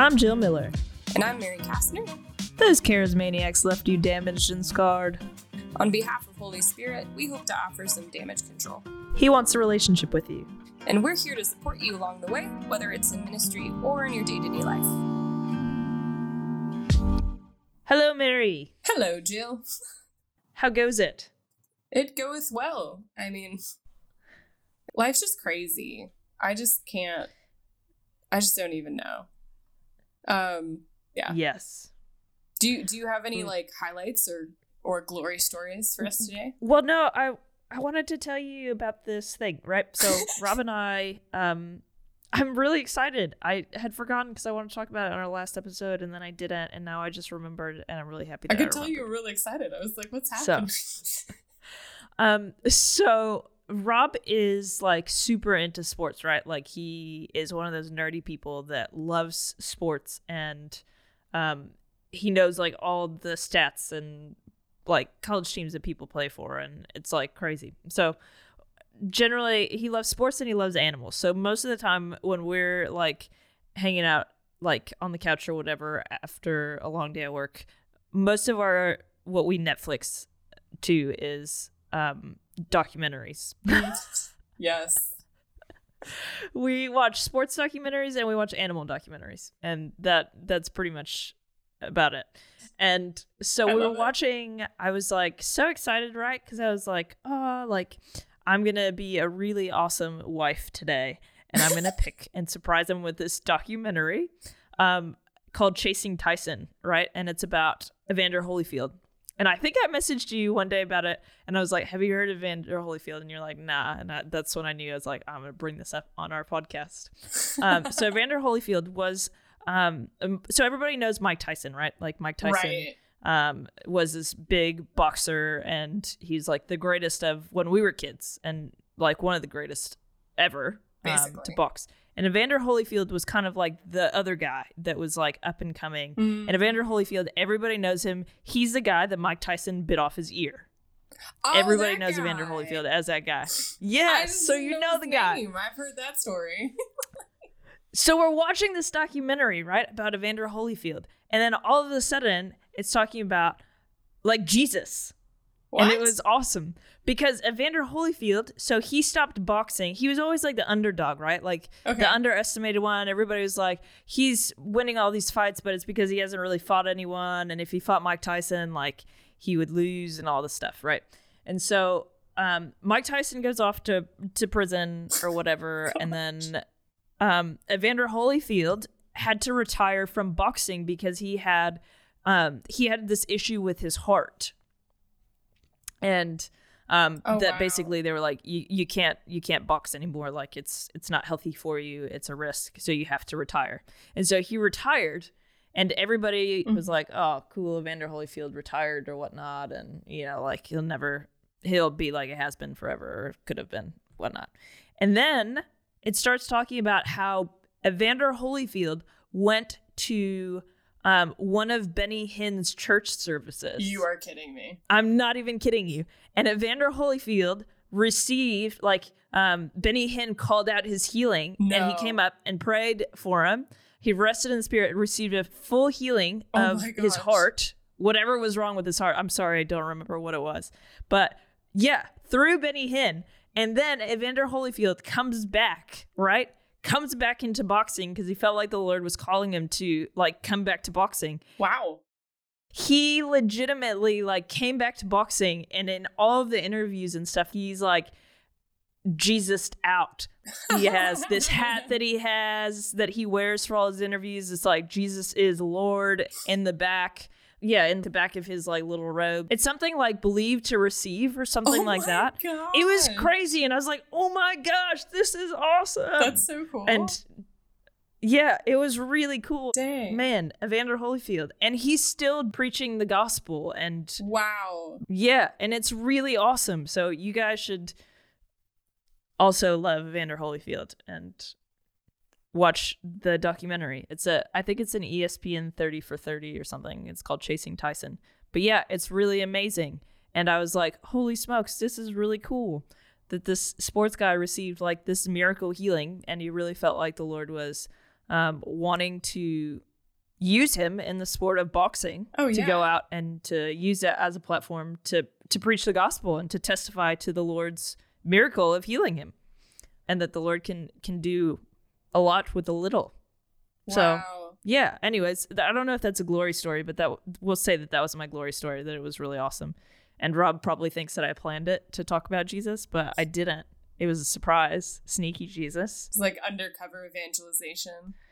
I'm Jill Miller. And I'm Mary Kastner. Those charismaniacs left you damaged and scarred. On behalf of Holy Spirit, we hope to offer some damage control. He wants a relationship with you. And we're here to support you along the way, whether it's in ministry or in your day to day life. Hello, Mary. Hello, Jill. How goes it? It goes well. I mean, life's just crazy. I just can't. I just don't even know. Um. Yeah. Yes. Do you do you have any like highlights or or glory stories for us today? Well, no, I I wanted to tell you about this thing, right? So Rob and I, um, I'm really excited. I had forgotten because I wanted to talk about it on our last episode, and then I didn't, and now I just remembered, and I'm really happy. I could tell you were really excited. I was like, "What's So- happening?" Um, so Rob is like super into sports, right? Like he is one of those nerdy people that loves sports and um he knows like all the stats and like college teams that people play for and it's like crazy. So generally he loves sports and he loves animals. So most of the time when we're like hanging out like on the couch or whatever after a long day at work, most of our what we Netflix to is um documentaries. yes. we watch sports documentaries and we watch animal documentaries and that that's pretty much about it and so I we were love it. watching i was like so excited right because i was like oh like i'm gonna be a really awesome wife today and i'm gonna pick and surprise him with this documentary um called chasing tyson right and it's about evander holyfield and I think I messaged you one day about it, and I was like, "Have you heard of Evander Holyfield?" And you're like, "Nah." And I, that's when I knew I was like, "I'm gonna bring this up on our podcast." Um, so Evander Holyfield was, um, um, so everybody knows Mike Tyson, right? Like Mike Tyson Right. um, was this big boxer, and he's like the greatest of when we were kids, and like one of the greatest ever um, to box. And Evander Holyfield was kind of like the other guy that was like up and coming. Mm. And Evander Holyfield, everybody knows him. He's the guy that Mike Tyson bit off his ear. Oh, everybody knows Evander. Holyfield as that guy. Yes, so you know his the guy. name. I've heard that story. So we're watching this documentary, right, about Evander Holyfield. And then all of a sudden, it's talking about like Jesus. And it was awesome because Evander Holyfield, so he stopped boxing. He was always like the underdog, right? Like Okay. the underestimated one. Everybody was like, he's winning all these fights, but it's because he hasn't really fought anyone. And if he fought Mike Tyson, like he would lose and all this stuff, right? And so um, Mike Tyson goes off to, to prison or whatever. and then um, Evander Holyfield had to retire from boxing because he had um, he had this issue with his heart and um, Oh, that wow. basically they were like you, you can't you can't box anymore. Like it's it's not healthy for you. It's a risk. So you have to retire. And so he retired and everybody was like oh cool evander holyfield retired or whatnot and you know like he'll never he'll be like it has been forever or could have been whatnot. And then it starts talking about how evander holyfield went to um, one of benny hinn's church services You are kidding me. I'm not even kidding you. And Evander Holyfield received like um, Benny Hinn called out his healing, and he came up and prayed for him. He rested in the spirit, received a full healing Oh of his heart, whatever was wrong with his heart. I'm sorry, I don't remember what it was, but yeah, through Benny Hinn, and then Evander Holyfield comes back, right? Comes back into boxing because he felt like the Lord was calling him to like come back to boxing. Wow. he legitimately like came back to boxing and in all of the interviews and stuff he's like jesus out. He has this hat that he has that he wears for all his interviews. It's like jesus is lord in the back yeah in the back of his like little robe it's something like believe to receive or something Oh like that it was crazy and i was like oh my gosh this is awesome That's so cool. and yeah it was really cool Dang. man, Evander Holyfield, and he's still preaching the gospel, and Wow. yeah, and it's really awesome. So you guys should also love Evander Holyfield and watch the documentary. It's a, I think it's an ESPN thirty for thirty or something. It's called Chasing Tyson. But yeah, it's really amazing. And I was like, holy smokes, this is really cool that this sports guy received like this miracle healing, and he really felt like the Lord was um, wanting to use him in the sport of boxing Oh, to go out and to use it as a platform to to preach the gospel and to testify to the Lord's miracle of healing him, and that the Lord can can do a lot with a little. So yeah. Anyways, th- I don't know if that's a glory story, but that we'll say that that was my glory story. That it was really awesome. And Rob probably thinks that I planned it to talk about Jesus, but I didn't. It was a surprise, sneaky Jesus. It's like undercover evangelization.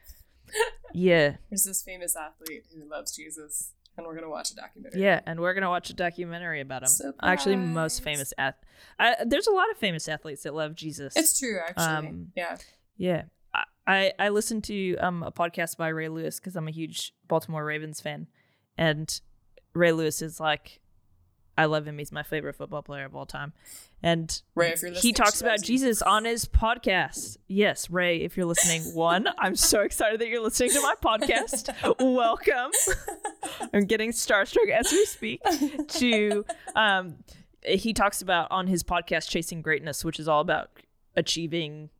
Yeah, There's this famous athlete who loves Jesus, and we're gonna watch a documentary. yeah. And we're gonna watch a documentary about him. Actually, most famous ath. I, there's a lot of famous athletes that love Jesus. It's true, actually. Um, yeah. Yeah. I- I, listened to um, a podcast by Ray Lewis because I'm a huge Baltimore Ravens fan. And Ray Lewis is like, I love him. He's my favorite football player of all time. And Ray, if you're he talks about. Jesus on his podcast. Yes, Ray, if you're listening, one, I'm so excited that you're listening to my podcast. Welcome. I'm getting starstruck as we speak. To um, he talks about on his podcast Chasing Greatness, which is all about achieving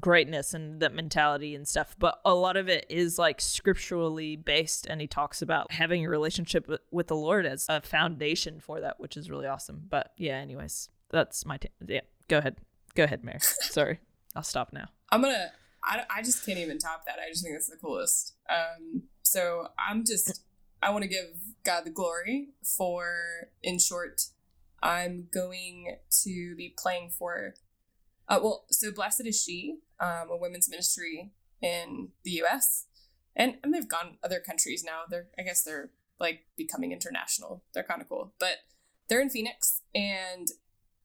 greatness and that mentality and stuff. But a lot of it is like scripturally based, and he talks about having a relationship with, the Lord as a foundation for that, which is really awesome. But yeah, anyways, that's my t- yeah. Go ahead, go ahead, Mary. Sorry, I'll stop now. I'm gonna. I, I just can't even top that. I just think that's the coolest. Um, so I'm just. I want to give God the glory for. In short, I'm going to be playing for. Uh, well, so blessed is she, um, a women's ministry in the U.S. and and they've gone other countries now. They're I guess they're like becoming international. They're kind of cool, but they're in Phoenix, and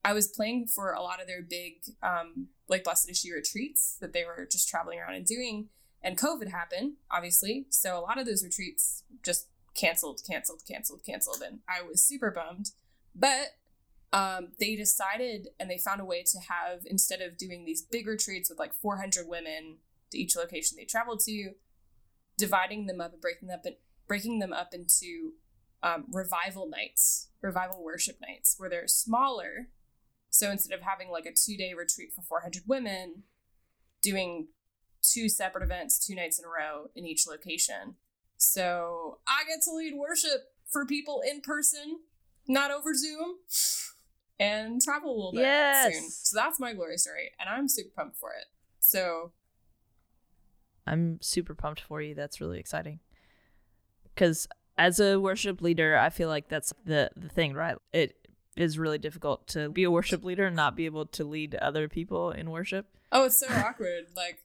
I was playing for a lot of their big, um, like Blessed is She retreats that they were just traveling around and doing. And COVID happened, obviously. So a lot of those retreats just canceled, canceled, canceled, canceled. And I was super bummed. But um, they decided and they found a way to have, instead of doing these big retreats with like 400 women to each location they traveled to, dividing them up and breaking them up, and breaking them up into um, revival nights, revival worship nights, where they're smaller so instead of having like a two day retreat for 400 women, doing two separate events, two nights in a row in each location. So I get to lead worship for people in person, not over Zoom, and travel a little bit Yes. soon. So that's my glory story, and I'm super pumped for it. So I'm super pumped for you. That's really exciting. Because as a worship leader, I feel like that's the the thing, right? It is really difficult to be a worship leader and not be able to lead other people in worship. Oh, it's so awkward. Like,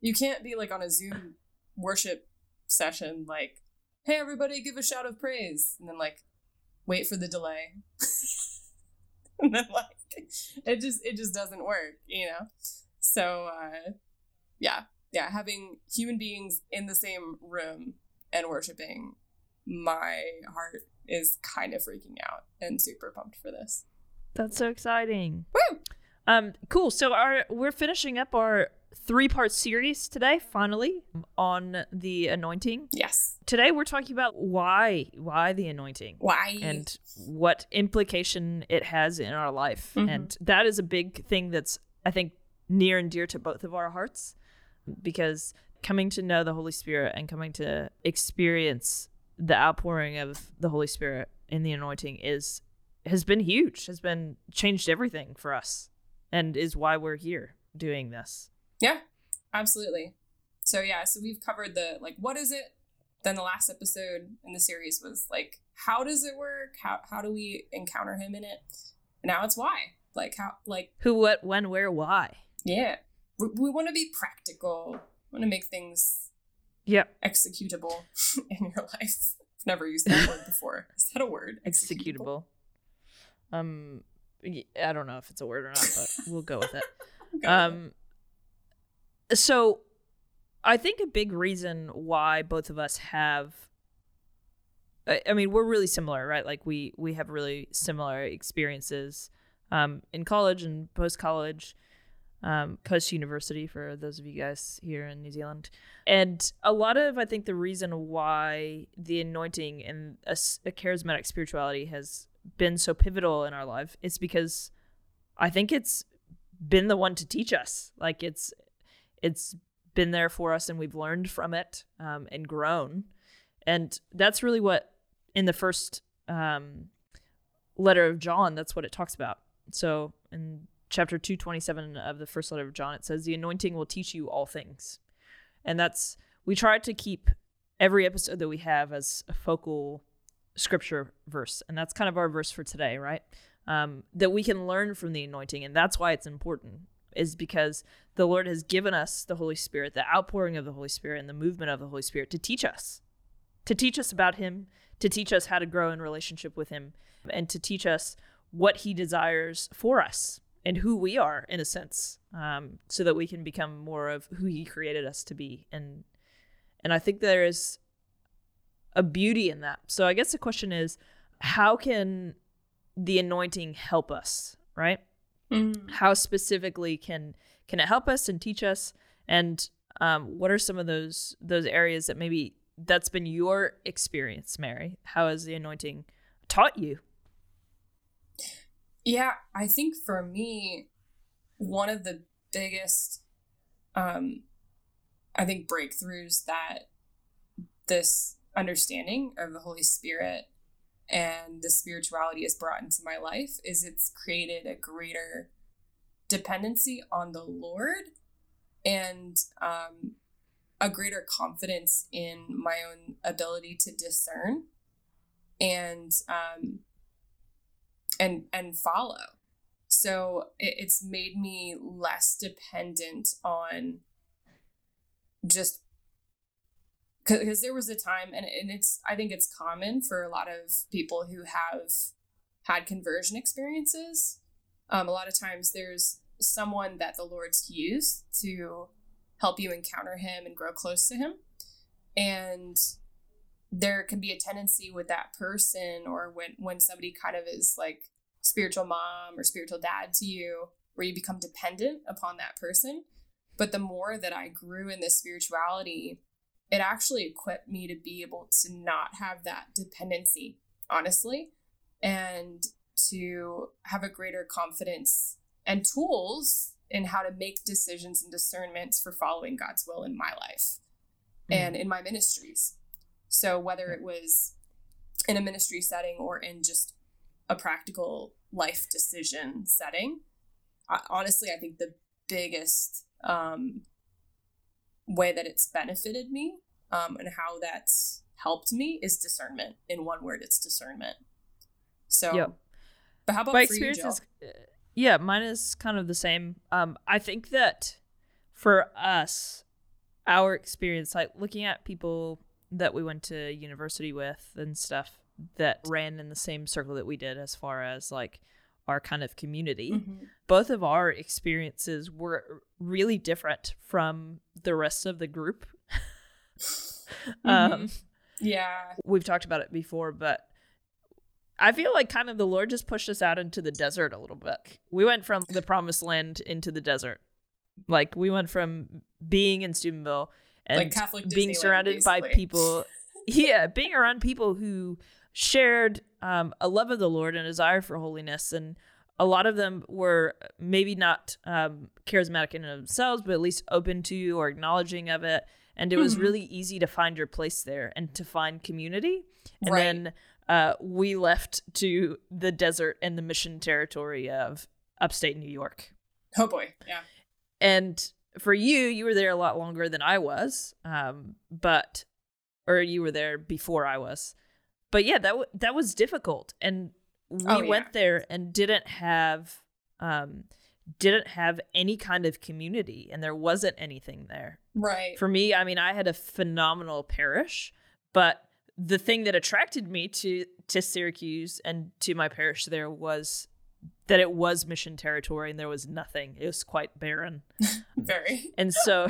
you can't be like on a Zoom worship session, like, hey, everybody, give a shout of praise. And then, like, wait for the delay. and then, like, it just, it just doesn't work, you know? So, uh, yeah, yeah, having human beings in the same room and worshiping, my heart is kind of freaking out and super pumped for this. That's so exciting. Woo! Um, cool. So our we're finishing up our three part series today, finally, on the anointing. Yes. Today we're talking about why why the anointing. Why? and what implication it has in our life. Mhm. And that is a big thing that's, I think, near and dear to both of our hearts because coming to know the Holy Spirit and coming to experience the outpouring of the Holy Spirit in the anointing is has been huge, has been changed everything for us and is why we're here doing this. Yeah, absolutely. So yeah, so we've covered the like what is it? Then the last episode in the series was like how does it work? How how do we encounter him in it? And now it's why. Like how like Who, what, when, where, why. yeah. We, we want to be practical. Want to make things yeah executable in your life. I've never used that word before. Is that a word? Executable. Um, I don't know if it's a word or not, but we'll go with it. Um, so I think a big reason why both of us have I I mean, we're really similar, right? Like we we have really similar experiences um, in college and post college, um, post university for those of you guys here in New Zealand, and a lot of I think the reason why the anointing and a charismatic spirituality has been so pivotal in our life is because I think it's been the one to teach us. Like it's it's been there for us, and we've learned from it um, and grown. And that's really what in the first um, letter of John, that's what it talks about. So in chapter 227 of the first letter of John, it says, The anointing will teach you all things. And that's, we try to keep every episode that we have as a focal scripture verse. And that's kind of our verse for today, right? Um, that we can learn from the anointing. And that's why it's important, is because the Lord has given us the Holy Spirit, the outpouring of the Holy Spirit, and the movement of the Holy Spirit to teach us, to teach us about Him, to teach us how to grow in relationship with Him, and to teach us what He desires for us and who we are, in a sense, um, so that we can become more of who He created us to be. And and I think there is a beauty in that. So I guess the question is, how can the anointing help us, right? Mm. How specifically can can it help us and teach us? And um, what are some of those those areas that maybe that's been your experience, Mary? How has the anointing taught you? Yeah, I think for me, one of the biggest, um, I think breakthroughs that this understanding of the Holy Spirit and the spirituality has brought into my life is it's created a greater dependency on the Lord and um, a greater confidence in my own ability to discern and um, and and follow. So it, it's made me less dependent on just because there was a time and, and it's i think it's common for a lot of people who have had conversion experiences. Um, a lot of times there's someone that the lord's used to help you encounter him and grow close to him. And there can be a tendency with that person or when when somebody kind of is like spiritual mom or spiritual dad to you where you become dependent upon that person. But the more that i grew in this spirituality it actually equipped me to be able to not have that dependency, honestly, and to have a greater confidence and tools in how to make decisions and discernments for following God's will in my life mm. and in my ministries. So, whether it was in a ministry setting or in just a practical life decision setting, I, honestly, I think the biggest um, way that it's benefited me um, and how that's helped me is discernment. In one word, it's discernment. So, yep. but how about my experience you, is, uh, yeah, mine is kind of the same. Um, I think that for us, our experience, like looking at people that we went to university with and stuff that ran in the same circle that we did, as far as like our kind of community, mm-hmm. both of our experiences were really different from the rest of the group. mm-hmm. um, yeah. We've talked about it before, but I feel like kind of the Lord just pushed us out into the desert a little bit. We went from the promised land into the desert. Like we went from being in Steubenville and like being surrounded basically. by people. yeah, being around people who shared um, a love of the Lord and a desire for holiness. And a lot of them were maybe not um, charismatic in themselves, but at least open to or acknowledging of it. And it was mm-hmm. really easy to find your place there and to find community. And right. then uh, we left to the desert and the mission territory of upstate New York. Oh boy, yeah. And for you, you were there a lot longer than I was, um, but or you were there before I was but yeah, that w- that was difficult, and we oh, yeah. went there and didn't have um didn't have any kind of community, and there wasn't anything there. Right. For me, I mean, I had a phenomenal parish, but the thing that attracted me to to Syracuse and to my parish there was that it was mission territory and there was nothing. It was quite barren. Very. and so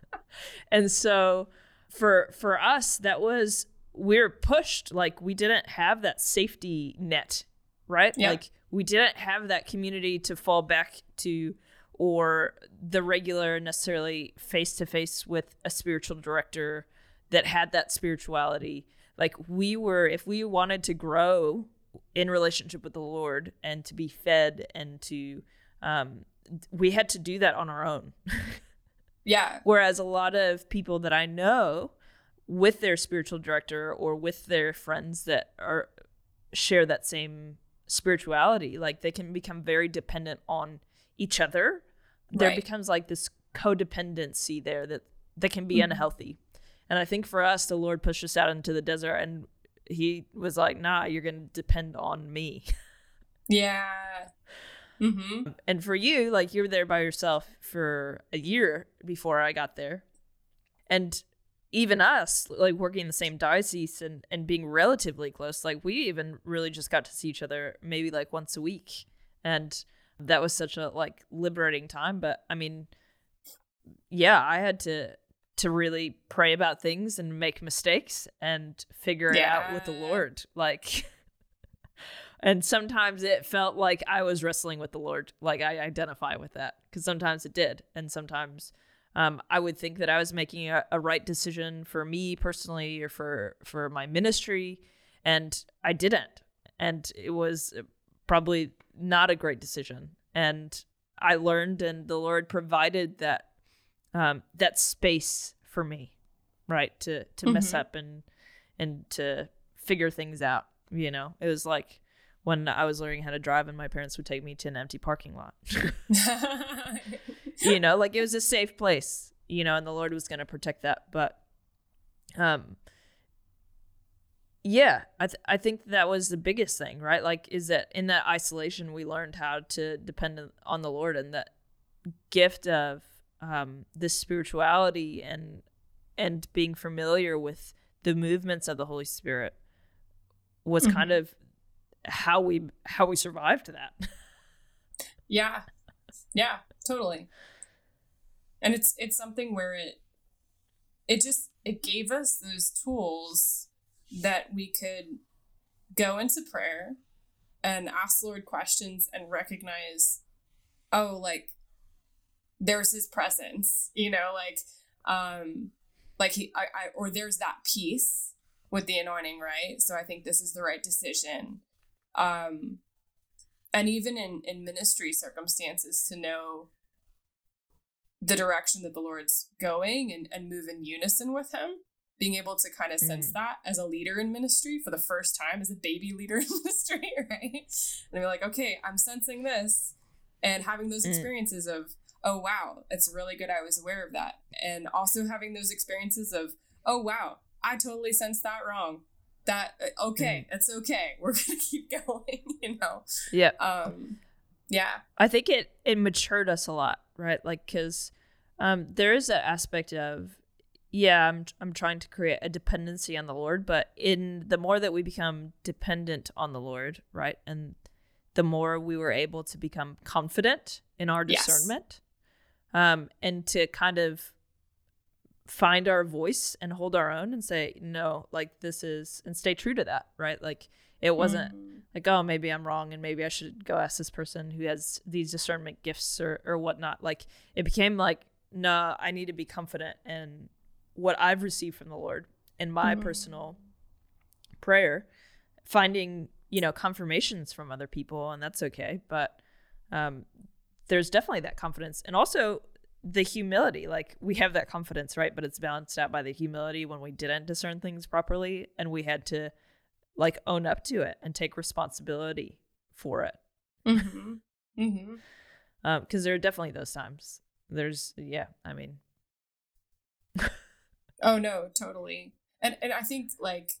and so for for us that was we're pushed like we didn't have that safety net right? Yeah. like we didn't have that community to fall back to or the regular necessarily face to face with a spiritual director that had that spirituality. Like we were if we wanted to grow in relationship with the lord and to be fed and to um we had to do that on our own. Yeah. Whereas a lot of people that i know with their spiritual director or with their friends that are share that same spirituality like they can become very dependent on each other there Right. becomes like this codependency there that that can be Mhm. unhealthy and i think for us the lord pushed us out into the desert and he was like nah you're gonna depend on me Yeah. Mm-hmm. and for you like you were there by yourself for a year before i got there and even us like working in the same diocese and, and being relatively close like we even really just got to see each other maybe like once a week. And that was such a like liberating time. But i mean yeah i had to to really pray about things and make mistakes and figure it out with the lord like and sometimes it felt like i was wrestling with the lord like i identify with that because sometimes it did and sometimes um, I would think that I was making a, a right decision for me personally or for for my ministry, and I didn't, and it was probably not a great decision. And I learned, and the Lord provided that um, that space for me, right, to to mess Mhm. up and and to figure things out. You know, it was like when I was learning how to drive, and my parents would take me to an empty parking lot. you know like it was a safe place you know and the lord was going to protect that but um yeah i th- i think that was the biggest thing right like is that in that isolation we learned how to depend on the lord and that gift of um this spirituality and and being familiar with the movements of the holy spirit was Mhm. kind of how we how we survived that Yeah. Yeah, totally. And it's it's something where it it just it gave us those tools that we could go into prayer and ask the Lord questions and recognize oh like there's his presence, you know, like um like he I, I or there's that peace with the anointing, right? So I think this is the right decision. Um and even in in ministry circumstances to know the direction that the lord's going and and move in unison with him. Being able to kind of sense Mhm. that as a leader in ministry for the first time as a baby leader in ministry right? And be like okay i'm sensing this and having those Mm. experiences of oh wow it's really good i was aware of that. And also having those experiences of oh wow i totally sensed that wrong. That uh, okay it's okay. We're gonna keep going you know? Yeah um yeah. I think it it matured us a lot, right? Like because um, there is that aspect of yeah, I'm I'm trying to create a dependency on the Lord, but in the more that we become dependent on the Lord, right, and the more we were able to become confident in our Yes. discernment, um, and to kind of find our voice and hold our own and say no, like this is and stay true to that, right? Like it wasn't Mhm. like oh maybe i'm wrong and maybe i should go ask this person who has these discernment gifts or, or whatnot like it became like no i need to be confident in what i've received from the lord in my Mhm. personal prayer finding you know confirmations from other people and that's okay but um there's definitely that confidence and also the humility like we have that confidence right but it's balanced out by the humility when we didn't discern things properly and we had to like own up to it and take responsibility for it Mhm. Mhm. because there are definitely those times there's yeah i mean Oh no, totally. And and I think like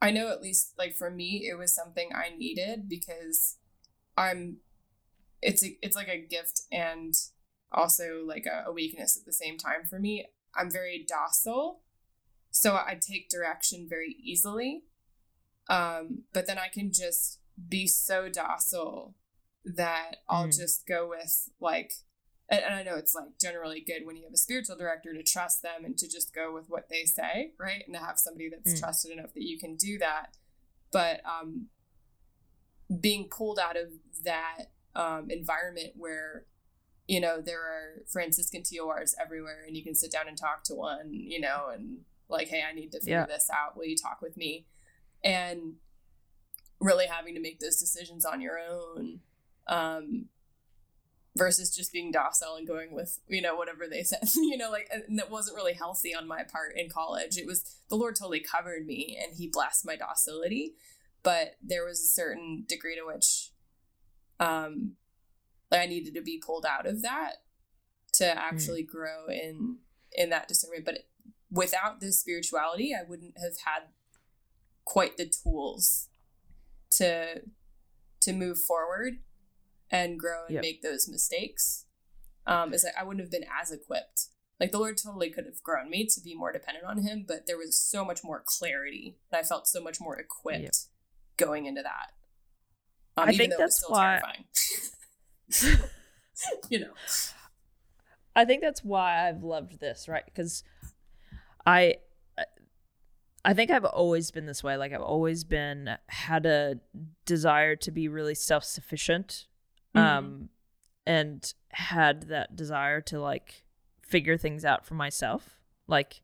I know at least like for me it was something I needed because I'm it's a, it's like a gift and also like a, a weakness at the same time for me. I'm very docile. So I take direction very easily. Um but then I can just be so docile that I'll Mm. just go with like and, and I know it's like generally good when you have a spiritual director to trust them and to just go with what they say, right? And to have somebody that's Mm. trusted enough that you can do that. But um, being pulled out of that um, environment where, you know, there are Franciscan TORs everywhere and you can sit down and talk to one, you know, and like, hey, I need to figure Yeah. this out. Will you talk with me? And really having to make those decisions on your own. Um, versus just being docile and going with you know whatever they said you know like and that wasn't really healthy on my part in college it was the lord totally covered me and he blessed my docility but there was a certain degree to which um i needed to be pulled out of that to actually mm. grow in in that discernment but it, without this spirituality i wouldn't have had quite the tools to to move forward and grow and yep. make those mistakes um, is like I wouldn't have been as equipped. Like the Lord totally could have grown me to be more dependent on Him, but there was so much more clarity, and I felt so much more equipped yep. going into that. Um, I think that's why. you know, I think that's why I've loved this, right? Because I I think I've always been this way. Like I've always been had a desire to be really self-sufficient mm-hmm. um and had that desire to like figure things out for myself. Like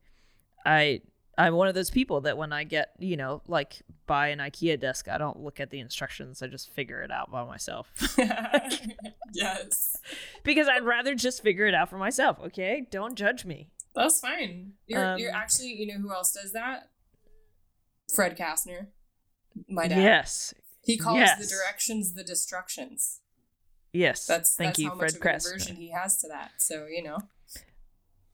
i i'm one of those people that when i get you know like buy an ikea desk i don't look at the instructions. I just figure it out by myself. Yes. Because i'd rather just figure it out for myself okay? Don't judge me that's fine you're, um, you're actually you know who else does that fred kastner my dad yes he calls yes. the directions the destructions Yes. That's thank that's you, how Fred much of version he has to that. So you know.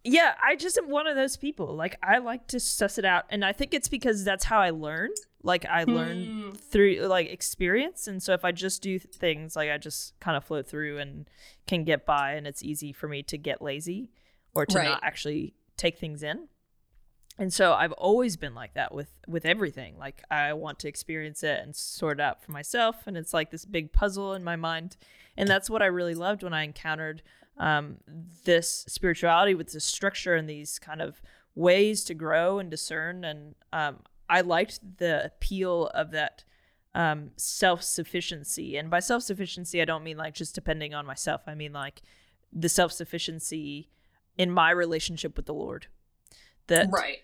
Yeah, I just am one of those people. Like I like to suss it out, and I think it's because that's how I learn. Like I learn hmm. through like experience, and so if I just do things, like I just kind of float through and can get by, and it's easy for me to get lazy or to right. not actually take things in. And so I've always been like that with with everything. Like I want to experience it and sort it out for myself, and it's like this big puzzle in my mind and that's what I really loved when I encountered um, this spirituality with this structure and these kind of ways to grow and discern. And um, I liked the appeal of that um, self sufficiency. And by self sufficiency, I don't mean like just depending on myself. I mean like the self sufficiency in my relationship with the Lord. That right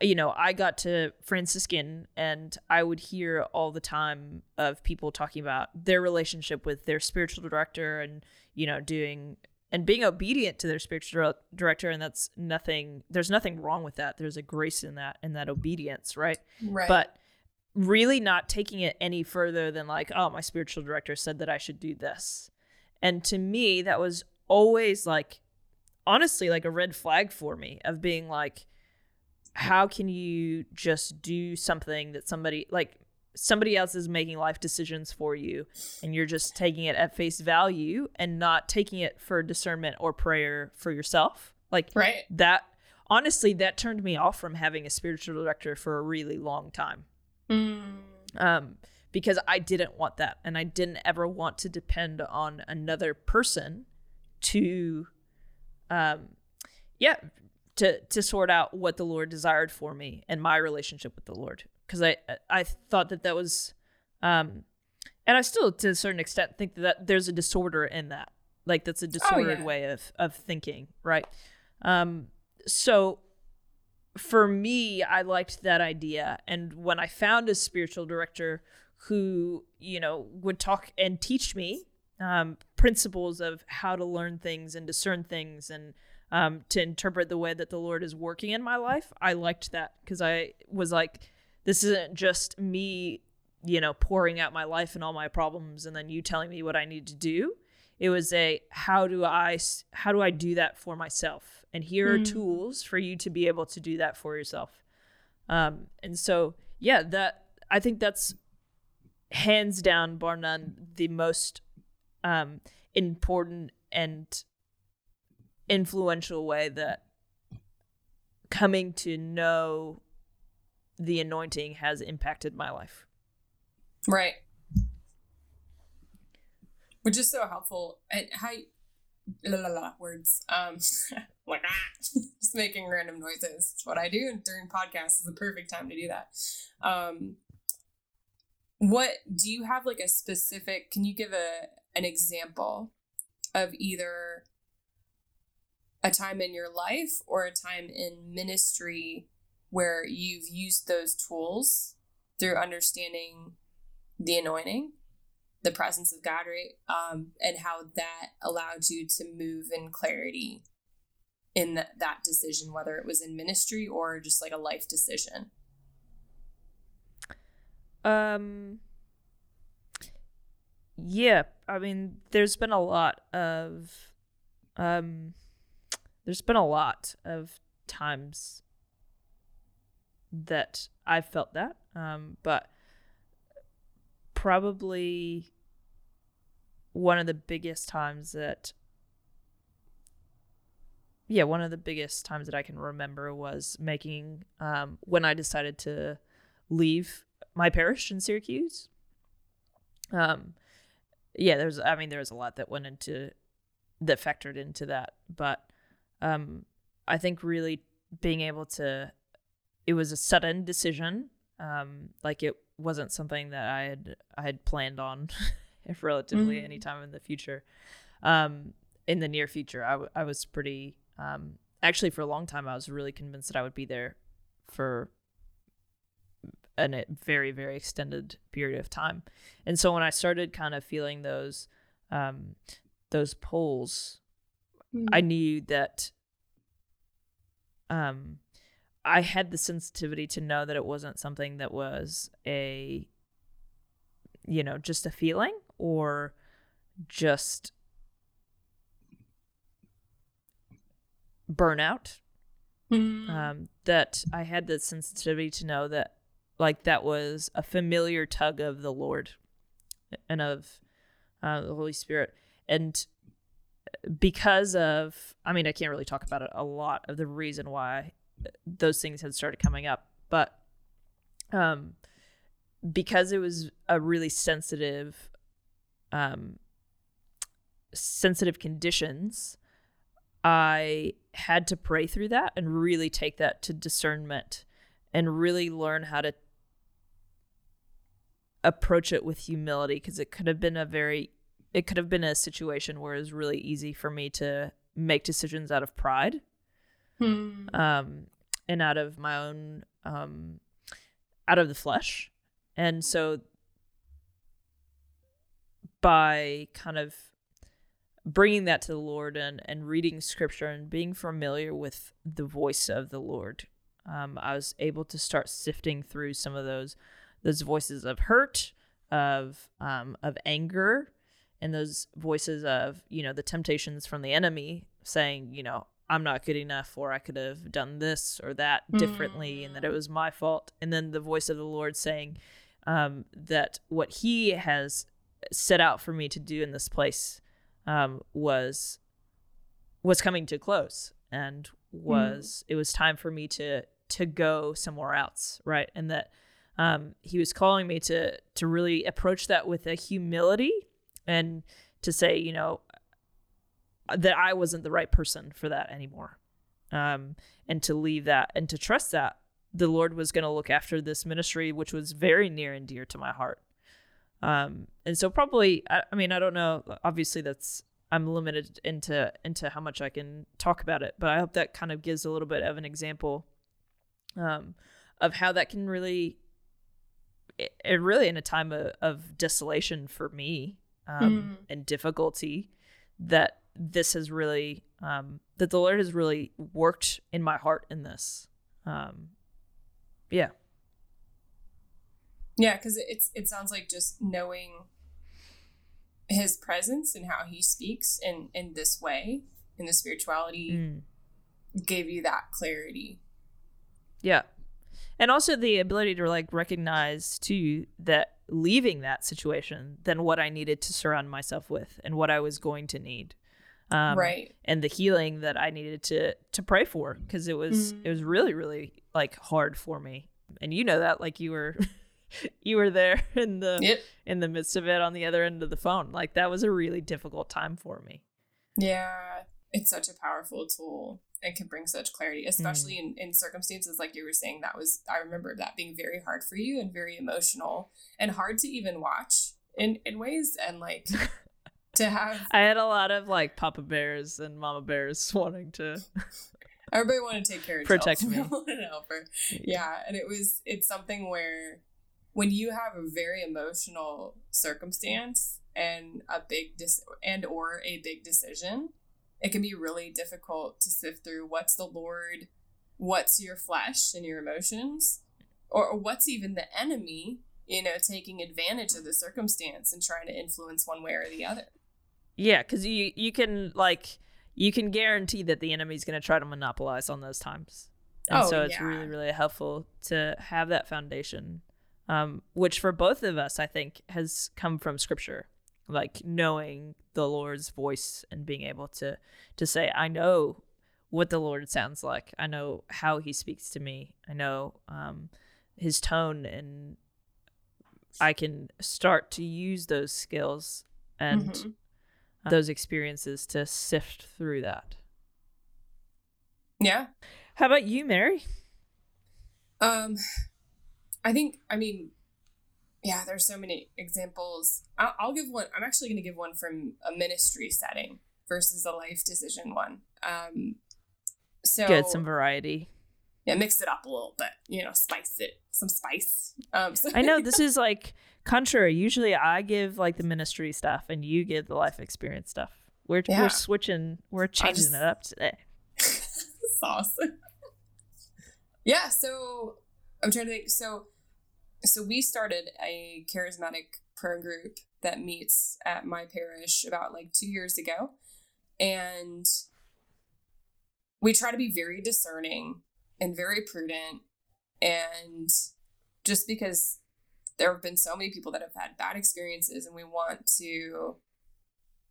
you know, I got to Franciscan and I would hear all the time of people talking about their relationship with their spiritual director and, you know, doing and being obedient to their spiritual director and that's nothing there's nothing wrong with that. There's a grace in that and that obedience, right? Right. But really not taking it any further than like, oh, my spiritual director said that I should do this. And to me, that was always like honestly like a red flag for me of being like how can you just do something that somebody like somebody else is making life decisions for you and you're just taking it at face value and not taking it for discernment or prayer for yourself? Like right. that honestly that turned me off from having a spiritual director for a really long time. Mm. um because i didn't want that and i didn't ever want to depend on another person to um yeah to to sort out what the Lord desired for me and my relationship with the Lord. Because I I thought that that was um and I still to a certain extent think that there's a disorder in that. Like that's a disordered oh, yeah. way of of thinking right? Um so for me I liked that idea. And when I found a spiritual director who you know would talk and teach me um, principles of how to learn things and discern things and um, to interpret the way that the Lord is working in my life. I liked that because I was like, this isn't just me, you know, pouring out my life and all my problems and then you telling me what I need to do. It was a how do I how do I do that for myself? And here mm. are tools for you to be able to do that for yourself. Um, and so yeah, that I think that's hands down, bar none, the most um, important and influential way that coming to know the anointing has impacted my life. Right. Which is so helpful. And how la la la words. Um like ah, just making random noises. It's what I do and during podcasts is the perfect time to do that. Um what do you have like a specific can you give a an example of either a time in your life or a time in ministry where you've used those tools through understanding the anointing the presence of God, right? Um, and how that allowed you to move in clarity in the, that decision, whether it was in ministry or just like a life decision. Um. Yeah, I mean, there's been a lot of, um, there's been a lot of times that I've felt that, um, but probably one of the biggest times that yeah one of the biggest times that i can remember was making um, when i decided to leave my parish in syracuse um, yeah there's i mean there was a lot that went into that factored into that but um, i think really being able to it was a sudden decision um, like it wasn't something that I had I had planned on if relatively mm-hmm. any time in the future. Um, in the near future, I, w- I was pretty um, actually for a long time I was really convinced that I would be there for a very very extended period of time. And so when I started kind of feeling those um, those pulls, mm-hmm. I knew that um I had the sensitivity to know that it wasn't something that was a you know, just a feeling or just burnout. Mm. Um, that I had the sensitivity to know that like that was a familiar tug of the Lord and of uh, the Holy Spirit. And because of, I mean, I can't really talk about it a lot of the reason why those things had started coming up. But um, because it was a really sensitive, um, sensitive conditions, I had to pray through that and really take that to discernment and really learn how to approach it with humility because it could have been a very it could have been a situation where it was really easy for me to make decisions out of pride Hmm. Um, and out of my own, um, out of the flesh. And so by kind of bringing that to the Lord and, and reading scripture and being familiar with the voice of the Lord, um, I was able to start sifting through some of those those voices of hurt, of um, of anger, and those voices of you know the temptations from the enemy saying you know I'm not good enough, or I could have done this or that differently, mm. and that it was my fault. And then the voice of the Lord saying um, that what He has set out for me to do in this place um, was was coming to close, and was mm. it was time for me to to go somewhere else, right? And that um, He was calling me to to really approach that with a humility and to say, you know, that I wasn't the right person for that anymore. Um, and to leave that and to trust that the Lord was going to look after this ministry, which was very near and dear to my heart. Um, and so probably, I, I mean, I don't know. Obviously, that's I'm limited into into how much I can talk about it, but I hope that kind of gives a little bit of an example um, of how that can really, it, it really in a time of, of desolation for me um, mm. and difficulty, that this has really um, that the Lord has really worked in my heart in this. Um, yeah. Yeah, because it's it sounds like just knowing his presence and how he speaks in in this way in the spirituality mm. gave you that clarity. Yeah. And also the ability to like recognize too that leaving that situation than what I needed to surround myself with and what I was going to need um, right. and the healing that i needed to to pray for because it was mm. it was really really like hard for me. And you know that like you were you were there in the yep. in the midst of it on the other end of the phone. Like that was a really difficult time for me. Yeah it's such a powerful tool and can bring such clarity especially mm. in, in circumstances like you were saying that was i remember that being very hard for you and very emotional and hard to even watch in in ways and like to have. I had a lot of like Papa Bears and Mama Bears wanting to. Everybody wanted to take care of protect me. help her. Yeah, and it was it's something where when you have a very emotional circumstance and a big dis- and or a big decision, it can be really difficult to sift through what's the Lord, what's your flesh and your emotions, or, what's even the enemy, you know, taking advantage of the circumstance and trying to influence one way or the other. Yeah, because you you can like you can guarantee that the enemy's going to try to monopolize on those times, and Oh, so it's yeah. really really helpful to have that foundation, um, which for both of us I think has come from Scripture, like knowing the Lord's voice and being able to to say I know what the Lord sounds like, I know how He speaks to me, I know um, His tone, and I can start to use those skills and Mhm. those experiences to sift through that. Yeah. How about you, Mary? Um, I think, I mean, yeah, there's so many examples. I'll, I'll give one. I'm actually going to give one from a ministry setting versus a life decision one. Um, so get some variety. yeah, mix it up a little bit. You know, spice it, some spice. Um, so I know this is like contrary. Usually I give like the ministry stuff and you give the life experience stuff. We're Yeah. we're switching, we're changing just- it up today. sauce. yeah, so I'm trying to think. So, so we started a charismatic prayer group that meets at my parish about like two years ago, and we try to be very discerning and very prudent, and just because there have been so many people that have had bad experiences, and we want to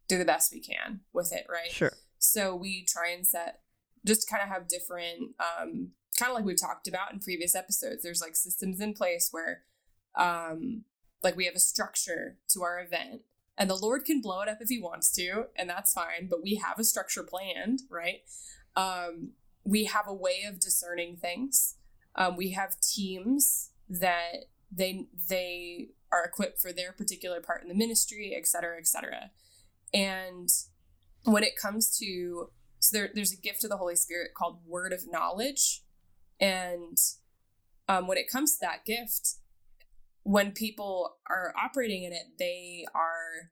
do the best we can with it, right? Sure. So we try and set just kind of have different um kind of like we've talked about in previous episodes. There's like systems in place where um like we have a structure to our event and the Lord can blow it up if he wants to, and that's fine, but we have a structure planned, right? Um we have a way of discerning things. Um, we have teams that they they are equipped for their particular part in the ministry, et cetera, et cetera. And when it comes to so there, there's a gift of the Holy Spirit called word of knowledge. And um, when it comes to that gift, when people are operating in it, they are.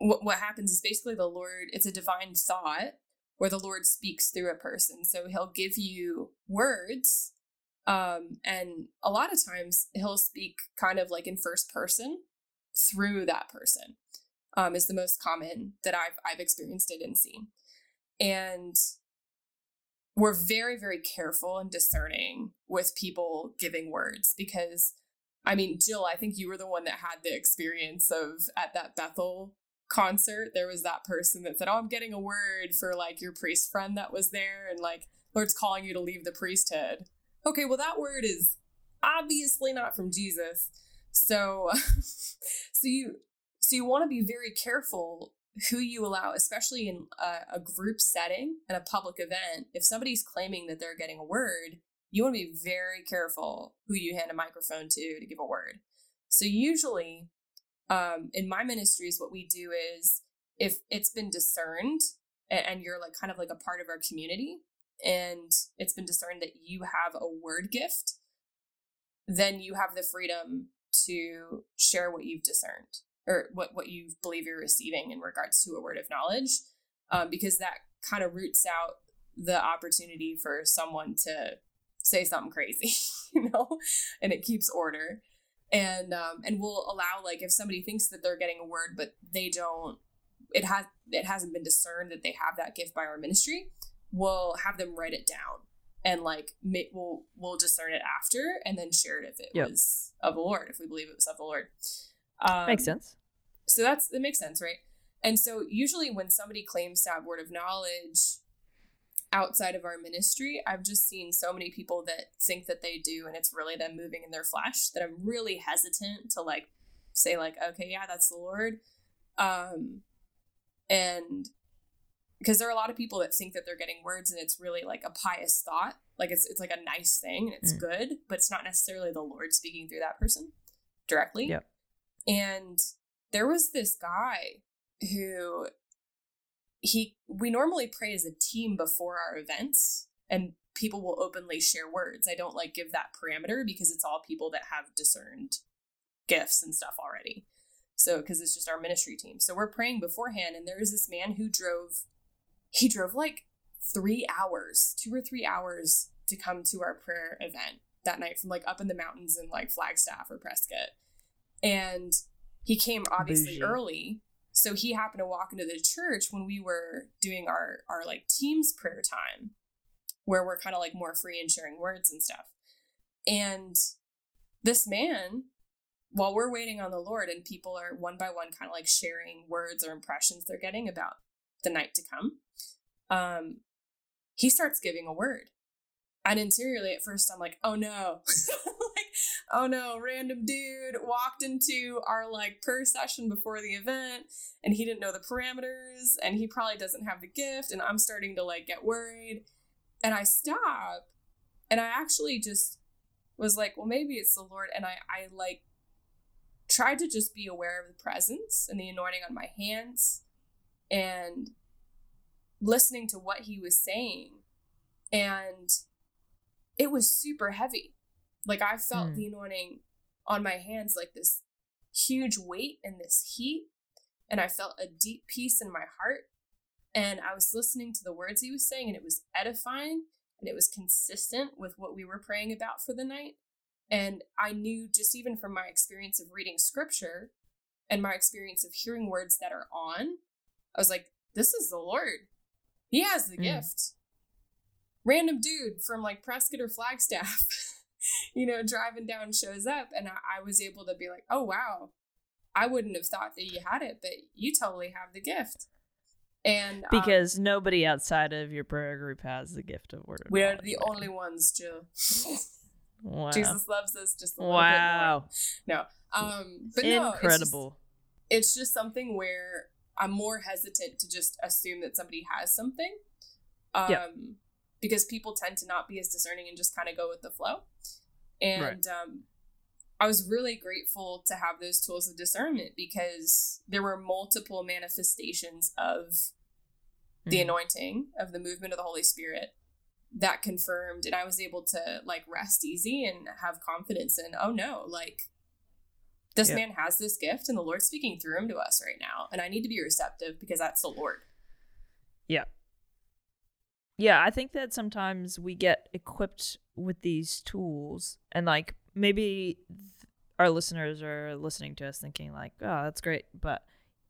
What, what happens is basically the Lord, it's a divine thought where the Lord speaks through a person. So he'll give you words. Um, and a lot of times he'll speak kind of like in first person through that person um, is the most common that I've I've experienced it and seen. And we're very, very careful and discerning with people giving words because I mean, Jill, I think you were the one that had the experience of at that Bethel concert, there was that person that said, Oh, I'm getting a word for like your priest friend that was there, and like Lord's calling you to leave the priesthood. Okay, well, that word is obviously not from Jesus. So, so you so you want to be very careful who you allow, especially in a, a group setting and a public event. If somebody's claiming that they're getting a word, you want to be very careful who you hand a microphone to to give a word. So usually, um, in my ministries, what we do is if it's been discerned and, and you're like kind of like a part of our community, and it's been discerned that you have a word gift, then you have the freedom to share what you've discerned or what, what you believe you're receiving in regards to a word of knowledge, um, because that kind of roots out the opportunity for someone to say something crazy, you know, and it keeps order. And um, and will allow like if somebody thinks that they're getting a word but they don't, it has it hasn't been discerned that they have that gift by our ministry, we'll have them write it down and like we'll we'll discern it after and then share it if it Yep. was of the Lord if we believe it was of the Lord. Um, Makes sense. So that's that makes sense, right? And so usually when somebody claims to have word of knowledge outside of our ministry, I've just seen so many people that think that they do and it's really them moving in their flesh that I'm really hesitant to like say like, okay, yeah, that's the Lord. Um and because there are a lot of people that think that they're getting words and it's really like a pious thought. Like it's it's like a nice thing and it's Mm. good, but it's not necessarily the Lord speaking through that person directly. Yep. And there was this guy who he we normally pray as a team before our events and people will openly share words. I don't like give that parameter because it's all people that have discerned gifts and stuff already. So, because it's just our ministry team. So we're praying beforehand, and there is this man who drove, he drove like three hours, two or three hours to come to our prayer event that night from like up in the mountains in like Flagstaff or Prescott. And he came obviously Bougie. early. So he happened to walk into the church when we were doing our our like teams prayer time where we're kind of like more free and sharing words and stuff. And this man while we're waiting on the Lord and people are one by one kind of like sharing words or impressions they're getting about the night to come, um, he starts giving a word. And interiorly at first I'm like, oh no. oh no, random dude walked into our like prayer session before the event and he didn't know the parameters and he probably doesn't have the gift and I'm starting to like get worried. And I stop and I actually just was like, well, maybe it's the Lord. And I, I like tried to just be aware of the presence and the anointing on my hands and listening to what he was saying. And it was super heavy. Like I felt mm. the anointing on my hands like this huge weight and this heat. And I felt a deep peace in my heart. And I was listening to the words he was saying, and it was edifying and it was consistent with what we were praying about for the night. And I knew just even from my experience of reading scripture and my experience of hearing words that are on, I was like, this is the Lord. He has the mm. gift. Random dude from like Prescott or Flagstaff, you know, driving down shows up. And I, I was able to be like, oh, wow, I wouldn't have thought that you had it, but you totally have the gift. And um, because um, nobody outside of your prayer group has the gift of word. We are the only ones, Jill. Wow. Jesus loves us just a little wow. bit more. No. Um but incredible. No, it's, just, it's just something where I'm more hesitant to just assume that somebody has something. Um yep. Because people tend to not be as discerning and just kind of go with the flow. And right. um I was really grateful to have those tools of discernment because there were multiple manifestations of the mm. anointing of the movement of the Holy Spirit that confirmed and I was able to like rest easy and have confidence in oh no like this yeah. man has this gift and the Lord's speaking through him to us right now and I need to be receptive because that's the Lord. Yeah. Yeah, I think that sometimes we get equipped with these tools and like maybe our listeners are listening to us thinking like, "Oh, that's great, but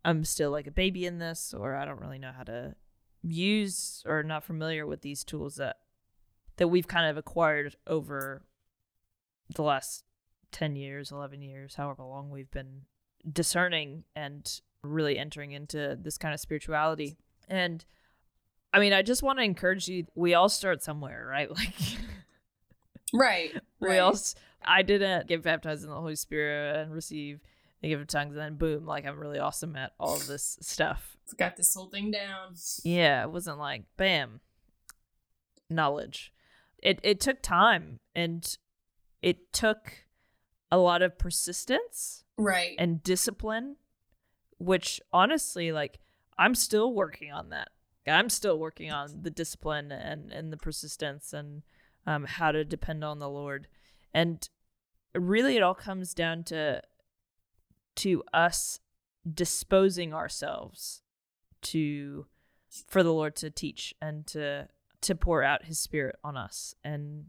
I'm still like a baby in this or I don't really know how to use or not familiar with these tools that that we've kind of acquired over the last 10 years, 11 years, however long we've been discerning and really entering into this kind of spirituality. And I mean, I just want to encourage you we all start somewhere, right? Like Right. We right. all I didn't get baptized in the Holy Spirit and receive the gift of tongues and then boom, like I'm really awesome at all of this stuff. Got this whole thing down. Yeah, it wasn't like bam knowledge it it took time and it took a lot of persistence right and discipline which honestly like i'm still working on that i'm still working on the discipline and and the persistence and um, how to depend on the lord. And really it all comes down to to us disposing ourselves to for the lord to teach and to to pour out his spirit on us. And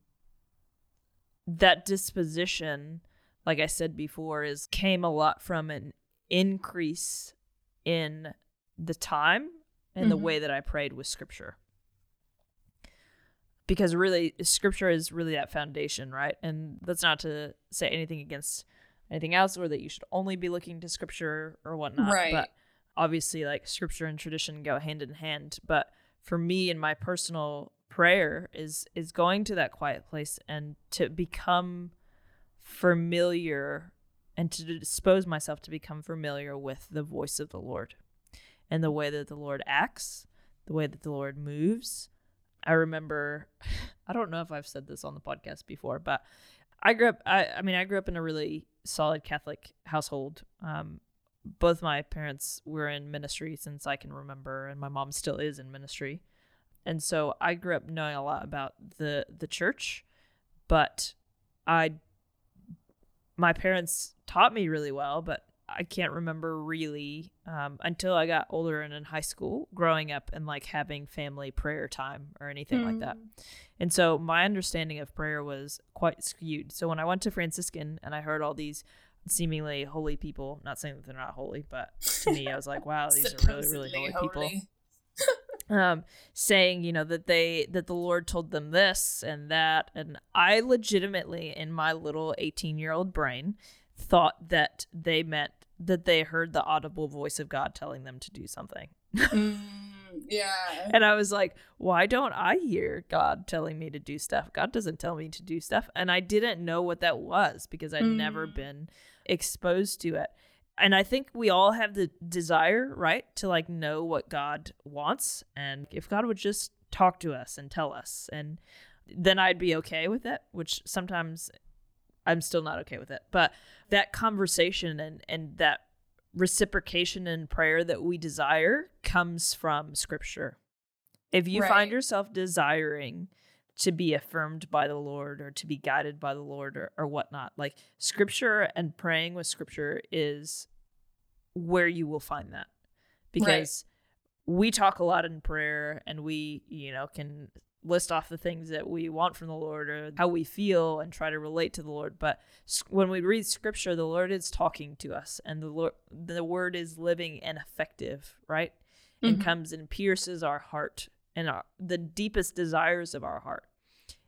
that disposition like i said before is came a lot from an increase in the time and mm-hmm. the way that i prayed with scripture. Because really scripture is really that foundation right? And that's not to say anything against anything else or that you should only be looking to scripture or whatnot right. but obviously like scripture and tradition go hand in hand. But for me in my personal prayer is is going to that quiet place and to become familiar and to dispose myself to become familiar with the voice of the Lord and the way that the Lord acts, the way that the Lord moves. I remember I don't know if I've said this on the podcast before, but I grew up I, I mean I grew up in a really solid Catholic household. Um, both my parents were in ministry since I can remember, and my mom still is in ministry. and so I grew up knowing a lot about the the church, but I my parents taught me really well, but I can't remember really um, until I got older and in high school, growing up and like having family prayer time or anything mm. like that. Mm. And so my understanding of prayer was quite skewed. So when I went to Franciscan and I heard all these seemingly holy people, not saying that they're not holy, but to me, I was like, wow, these are really, really holy, holy. people. um, saying you know that they that the lord told them this and that and i legitimately in my little 18 year old brain thought that they meant that they heard the audible voice of God telling them to do something. mm, yeah. And I was like, why don't I hear God telling me to do stuff? God doesn't tell me to do stuff. And I didn't know what that was because I'd mm. never been exposed to it. And I think we all have the desire, right, to like know what God wants. And if God would just talk to us and tell us, and then I'd be okay with it, which sometimes I'm still not okay with it. But that conversation and and that reciprocation and prayer that we desire comes from scripture. If you right. find yourself desiring to be affirmed by the Lord or to be guided by the Lord or, or whatnot, like scripture and praying with scripture is where you will find that. Because right. we talk a lot in prayer and we, you know, can list off the things that we want from the Lord or how we feel and try to relate to the Lord. But when we read scripture, the Lord is talking to us and the Lord the word is living and effective, right? Mm-hmm. And comes and pierces our heart and our, the deepest desires of our heart.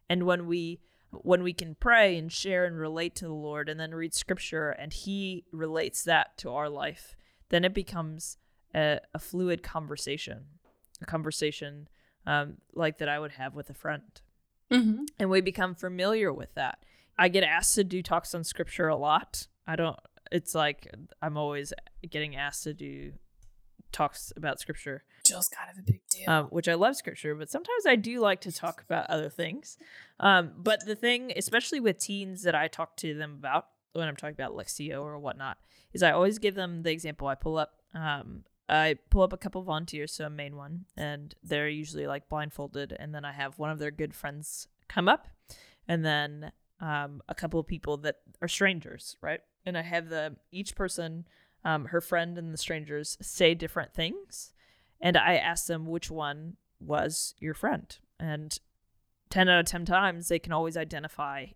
And when we when we can pray and share and relate to the Lord and then read scripture and he relates that to our life, then it becomes a, a fluid conversation. A conversation um, like that I would have with a friend. Mm-hmm. And we become familiar with that. I get asked to do talks on scripture a lot. I don't, it's like I'm always getting asked to do talks about scripture. Jill's kind of a big deal. Um, which I love scripture, but sometimes I do like to talk about other things. Um, but the thing, especially with teens that I talk to them about when I'm talking about Lectio or whatnot, is I always give them the example. I pull up um, I pull up a couple volunteers, so a main one, and they're usually like blindfolded, and then I have one of their good friends come up, and then um, a couple of people that are strangers, right? And I have the each person, um, her friend and the strangers say different things, and I ask them which one was your friend, and ten out of ten times they can always identify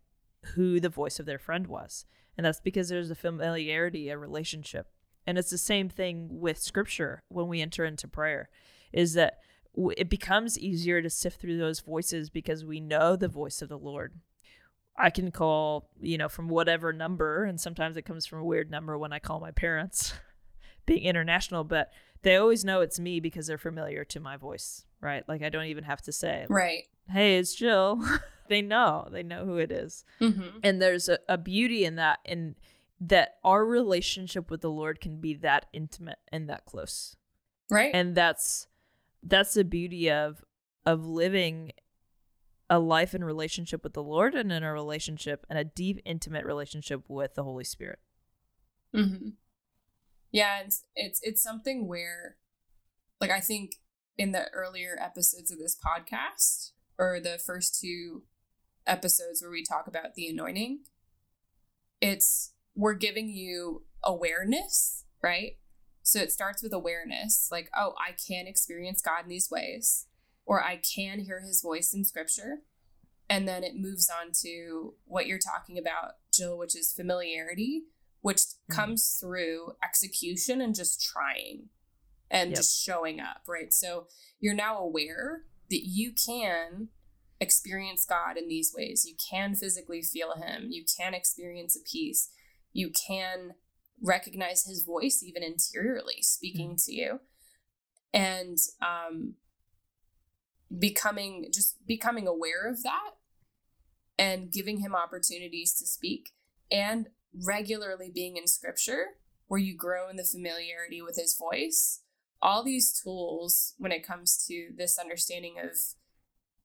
who the voice of their friend was, and that's because there's a familiarity, a relationship and it's the same thing with scripture when we enter into prayer is that it becomes easier to sift through those voices because we know the voice of the Lord. I can call, you know, from whatever number, and sometimes it comes from a weird number when I call my parents, being international, but they always know it's me because they're familiar to my voice, right? Like I don't even have to say, right? Hey, it's Jill. they know, they know who it is. Mm-hmm. and there's a, a beauty in that, and that our relationship with the Lord can be that intimate and that close. Right. And that's that's the beauty of of living a life in relationship with the Lord and in a relationship and a deep intimate relationship with the Holy Spirit. Mhm. Yeah, it's it's it's something where like I think in the earlier episodes of this podcast or the first two episodes where we talk about the anointing, it's we're giving you awareness, right? So it starts with awareness, like, oh, I can experience God in these ways, or I can hear his voice in scripture. And then it moves on to what you're talking about, Jill, which is familiarity, which mm-hmm. comes through execution and just trying and yep. just showing up, right? So you're now aware that you can experience God in these ways. You can physically feel him, you can experience a peace you can recognize his voice even interiorly speaking mm-hmm. to you. And um becoming just becoming aware of that and giving him opportunities to speak and regularly being in scripture where you grow in the familiarity with his voice. All these tools when it comes to this understanding of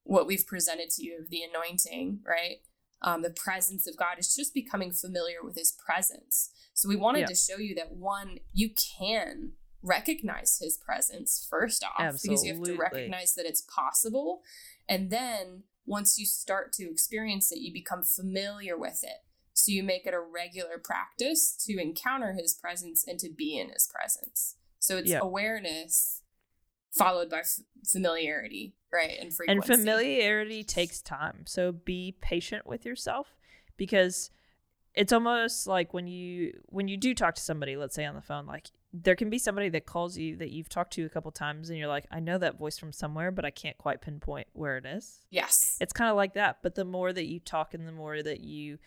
what we've presented to you of the anointing right um, the presence of God is just becoming familiar with his presence. So we wanted yeah. to show you that one, you can recognize his presence first off Absolutely. because you have to recognize that it's possible and then once you start to experience it you become familiar with it so you make it a regular practice to encounter his presence and to be in his presence so it's yeah. awareness followed by f- familiarity right and frequency. And familiarity takes time so be patient with yourself because it's almost like when you when you do talk to somebody let's say on the phone like there can be somebody that calls you that you've talked to a couple times and you're like i know that voice from somewhere but i can't quite pinpoint where it is. Yes. It's kind of like that but the more that you talk and the more that you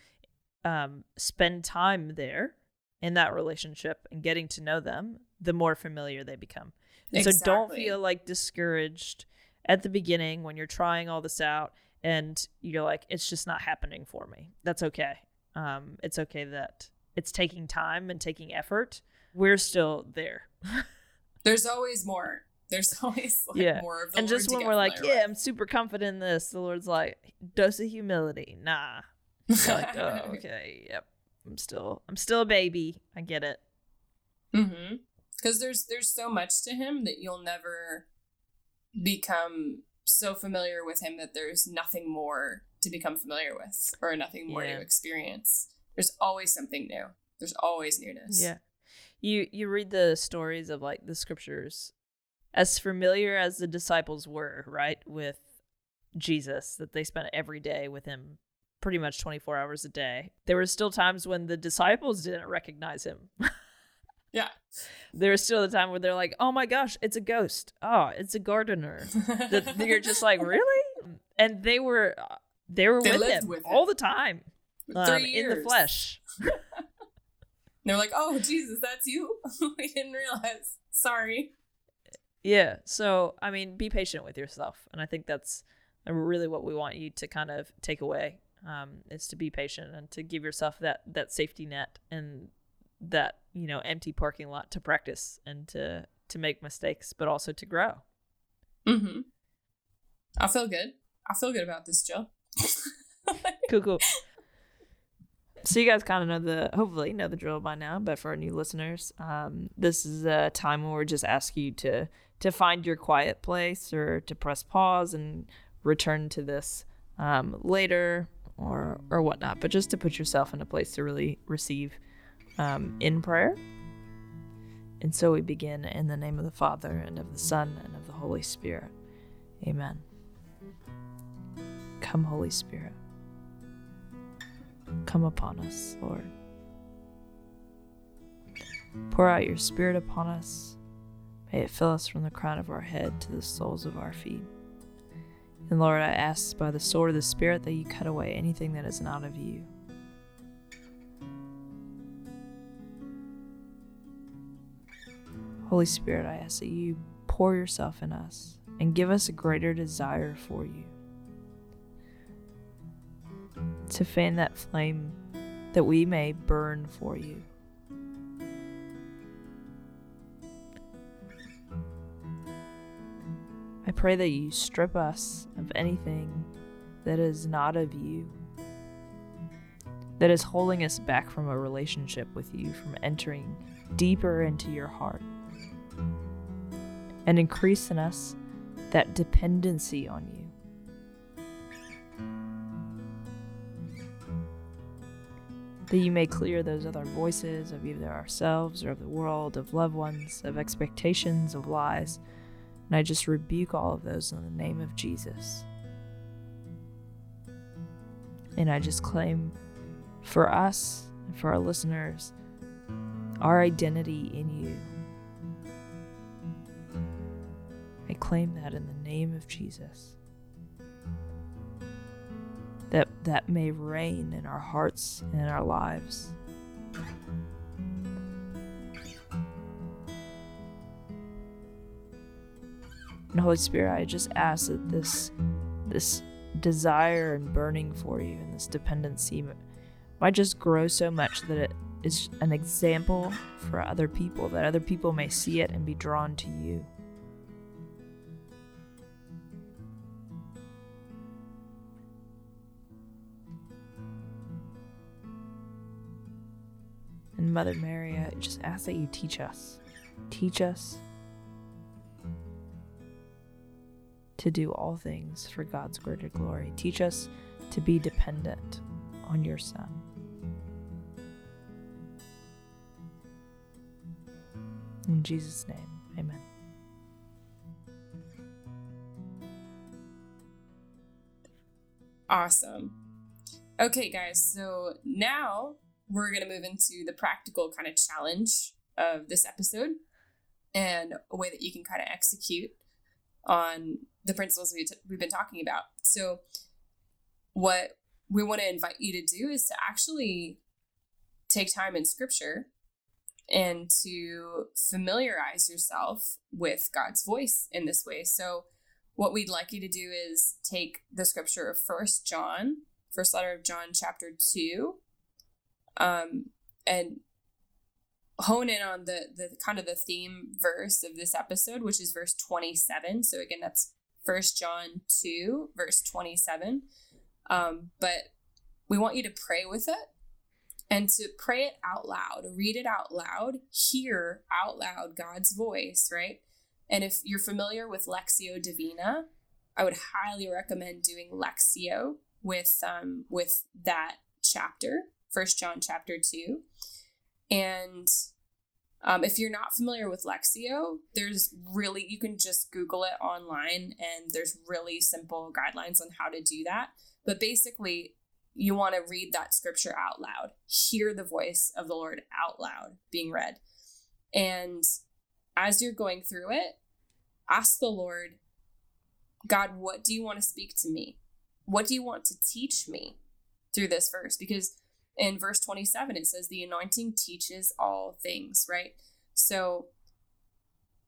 um, spend time there in that relationship and getting to know them the more familiar they become exactly. so don't feel like discouraged at the beginning when you're trying all this out and you're like it's just not happening for me that's okay um, it's okay that it's taking time and taking effort. We're still there. There's always more. There's always like yeah. more And just when we're like, yeah, I'm super confident in this, the Lord's like, dose of humility. Nah. like, oh, okay, yep. I'm still I'm still a baby. I get it. Mm-hmm. Because there's there's so much to him that you'll never become so familiar with him that there's nothing more to become familiar with or nothing more yeah. to experience. There's always something new. There's always newness. Yeah. You you read the stories of like the scriptures as familiar as the disciples were, right, with Jesus that they spent every day with him pretty much 24 hours a day. There were still times when the disciples didn't recognize him. yeah. There was still the time where they're like, "Oh my gosh, it's a ghost. Oh, it's a gardener." that you're just like, "Really?" And they were uh, they were they with him with all the time, um, in the flesh. They're like, "Oh, Jesus, that's you. we didn't realize. Sorry." Yeah. So, I mean, be patient with yourself, and I think that's really what we want you to kind of take away um, is to be patient and to give yourself that that safety net and that you know empty parking lot to practice and to to make mistakes, but also to grow. Mm-hmm. I feel good. I feel good about this, Jill. cool, cool. So you guys kind of know the, hopefully know the drill by now. But for our new listeners, um, this is a time where we're just ask you to to find your quiet place or to press pause and return to this um, later or or whatnot. But just to put yourself in a place to really receive um, in prayer. And so we begin in the name of the Father and of the Son and of the Holy Spirit. Amen. Come, Holy Spirit. Come upon us, Lord. Pour out your Spirit upon us. May it fill us from the crown of our head to the soles of our feet. And Lord, I ask by the sword of the Spirit that you cut away anything that is not of you. Holy Spirit, I ask that you pour yourself in us and give us a greater desire for you to fan that flame that we may burn for you. I pray that you strip us of anything that is not of you, that is holding us back from a relationship with you, from entering deeper into your heart, and increase in us that dependency on you. that you may clear those other voices of either ourselves or of the world, of loved ones, of expectations, of lies. And I just rebuke all of those in the name of Jesus. And I just claim for us and for our listeners our identity in you. I claim that in the name of Jesus that that may reign in our hearts and in our lives. And Holy Spirit, I just ask that this this desire and burning for you and this dependency might just grow so much that it is an example for other people, that other people may see it and be drawn to you. Mother Mary, I just ask that you teach us. Teach us to do all things for God's greater glory. Teach us to be dependent on your Son. In Jesus' name, amen. Awesome. Okay, guys, so now we're going to move into the practical kind of challenge of this episode and a way that you can kind of execute on the principles we t- we've been talking about. So, what we want to invite you to do is to actually take time in scripture and to familiarize yourself with God's voice in this way. So, what we'd like you to do is take the scripture of First John, first letter of John, chapter two, um, and hone in on the the kind of the theme verse of this episode, which is verse twenty seven. So again, that's First John two, verse twenty seven. Um, but we want you to pray with it and to pray it out loud, read it out loud, hear out loud God's voice, right? And if you're familiar with Lectio Divina, I would highly recommend doing Lectio with um, with that chapter, First John chapter two. And um, if you're not familiar with Lectio, there's really you can just Google it online, and there's really simple guidelines on how to do that. But basically, you want to read that scripture out loud, hear the voice of the Lord out loud being read, and as you're going through it, ask the Lord, God, what do you want to speak to me? What do you want to teach me through this verse? Because in verse 27, it says, the anointing teaches all things, right? So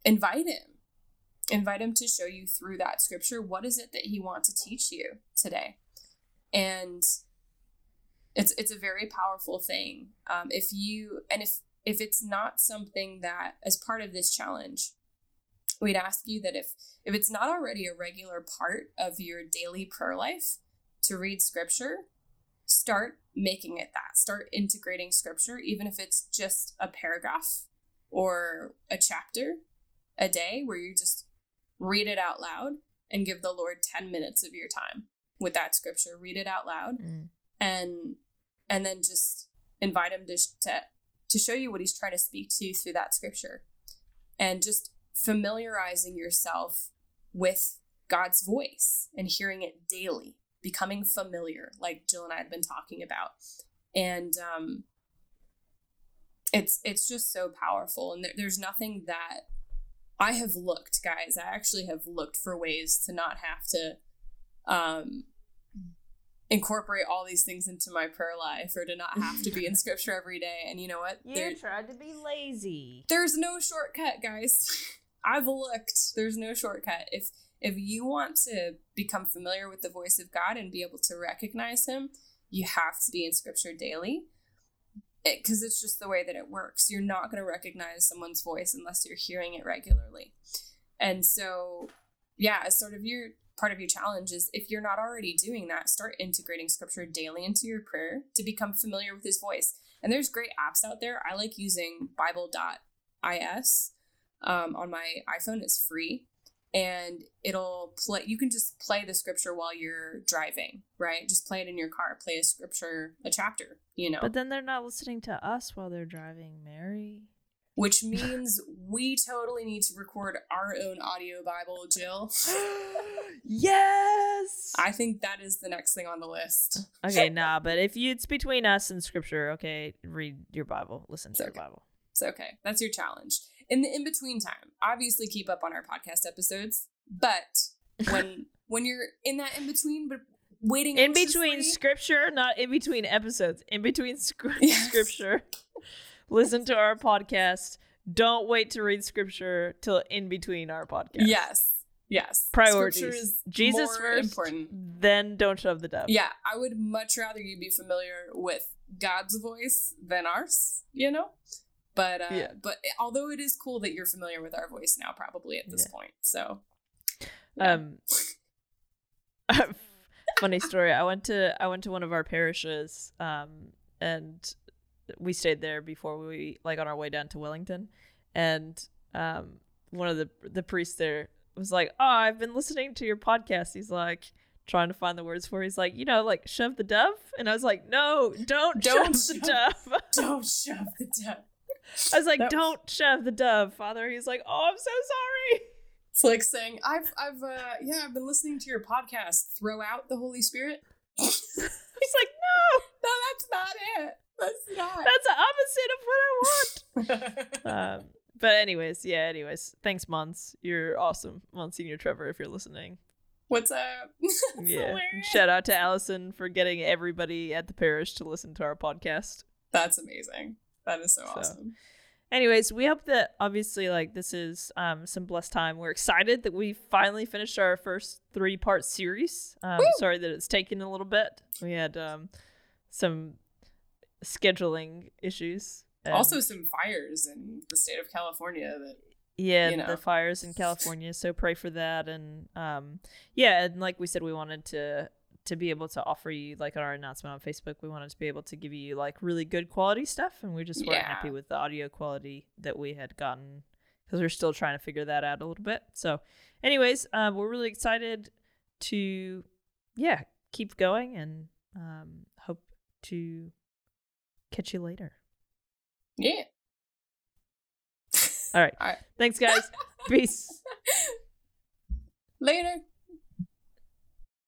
invite him. Invite him to show you through that scripture what is it that he wants to teach you today. And it's it's a very powerful thing. Um, if you and if if it's not something that as part of this challenge we'd ask you that if if it's not already a regular part of your daily prayer life to read scripture start making it that. Start integrating scripture even if it's just a paragraph or a chapter a day where you just read it out loud and give the lord 10 minutes of your time with that scripture. Read it out loud mm. and and then just invite him to, to to show you what he's trying to speak to you through that scripture. And just familiarizing yourself with God's voice and hearing it daily, becoming familiar, like Jill and I had been talking about. And um, it's it's just so powerful, and there, there's nothing that I have looked, guys. I actually have looked for ways to not have to um, incorporate all these things into my prayer life or to not have to be in scripture every day. And you know what? You there, tried to be lazy. There's no shortcut, guys. I've looked. There's no shortcut. If if you want to become familiar with the voice of God and be able to recognize him, you have to be in scripture daily. Because it, it's just the way that it works. You're not going to recognize someone's voice unless you're hearing it regularly. And so, yeah, sort of your part of your challenge is if you're not already doing that, start integrating scripture daily into your prayer to become familiar with his voice. And there's great apps out there. I like using Bible.is um, on my iPhone. It's free and it'll play you can just play the scripture while you're driving right? Just play it in your car play a scripture a chapter you know? But then they're not listening to us while they're driving mary. Which means we totally need to record our own audio bible jill. Yes! I think that is the next thing on the list. Okay nah but if you it's between us and scripture okay read your bible listen to it's your bible. It's okay. That's your challenge in the in between time, obviously keep up on our podcast episodes. But when when you're in that in between, but waiting in between scripture, not in between episodes, in between yes. scripture, listen to our podcast. Don't wait to read scripture till in between our podcast. Yes. Yes. Priorities. Jesus first, important. then don't shove the devil. Yeah, I would much rather you be familiar with God's voice than ours, you know? But uh, yeah. but although it is cool that you're familiar with our voice now, probably at this yeah. point. So, yeah. um, funny story. I went to I went to one of our parishes, um, and we stayed there before we like on our way down to Wellington, and um, one of the the priests there was like, "Oh, I've been listening to your podcast." He's like trying to find the words for. it. He's like, you know, like shove the dove, and I was like, no, don't, Don't shove the dove. Don't shove the dove. I was like, That- don't shove the dove, Father. He's like, oh, I'm so sorry. It's like saying, "I've, I've, uh, yeah, I've been listening to your podcast. Throw out the Holy Spirit." He's like, no, No, that's not it. That's not. that's the opposite of what I want. um, but anyways, yeah. Anyways, thanks, Mons. You're awesome, Monsignor Trevor. If you're listening, What's up? Yeah. hilarious. Shout out to Allison for getting everybody at the parish to listen to our podcast. That's amazing. That is so, So, awesome. Anyways, we hope that obviously like this is um some blessed time. We're excited that we finally finished our first three part series. Um Woo! sorry that it's taken a little bit. We had um some scheduling issues. and- Also, some fires in the state of California that yeah, you know. the fires in California, so pray for that and um yeah, and like we said we wanted to to be able to offer you like on our announcement on Facebook, we wanted to be able to give you like really good quality stuff and we just weren't Yeah. happy with the audio quality that we had gotten because we're still trying to figure that out a little bit. So anyways, um we're really excited to yeah, keep going and um hope to catch you later. yeah. All right. All right. Thanks guys. Peace. Later.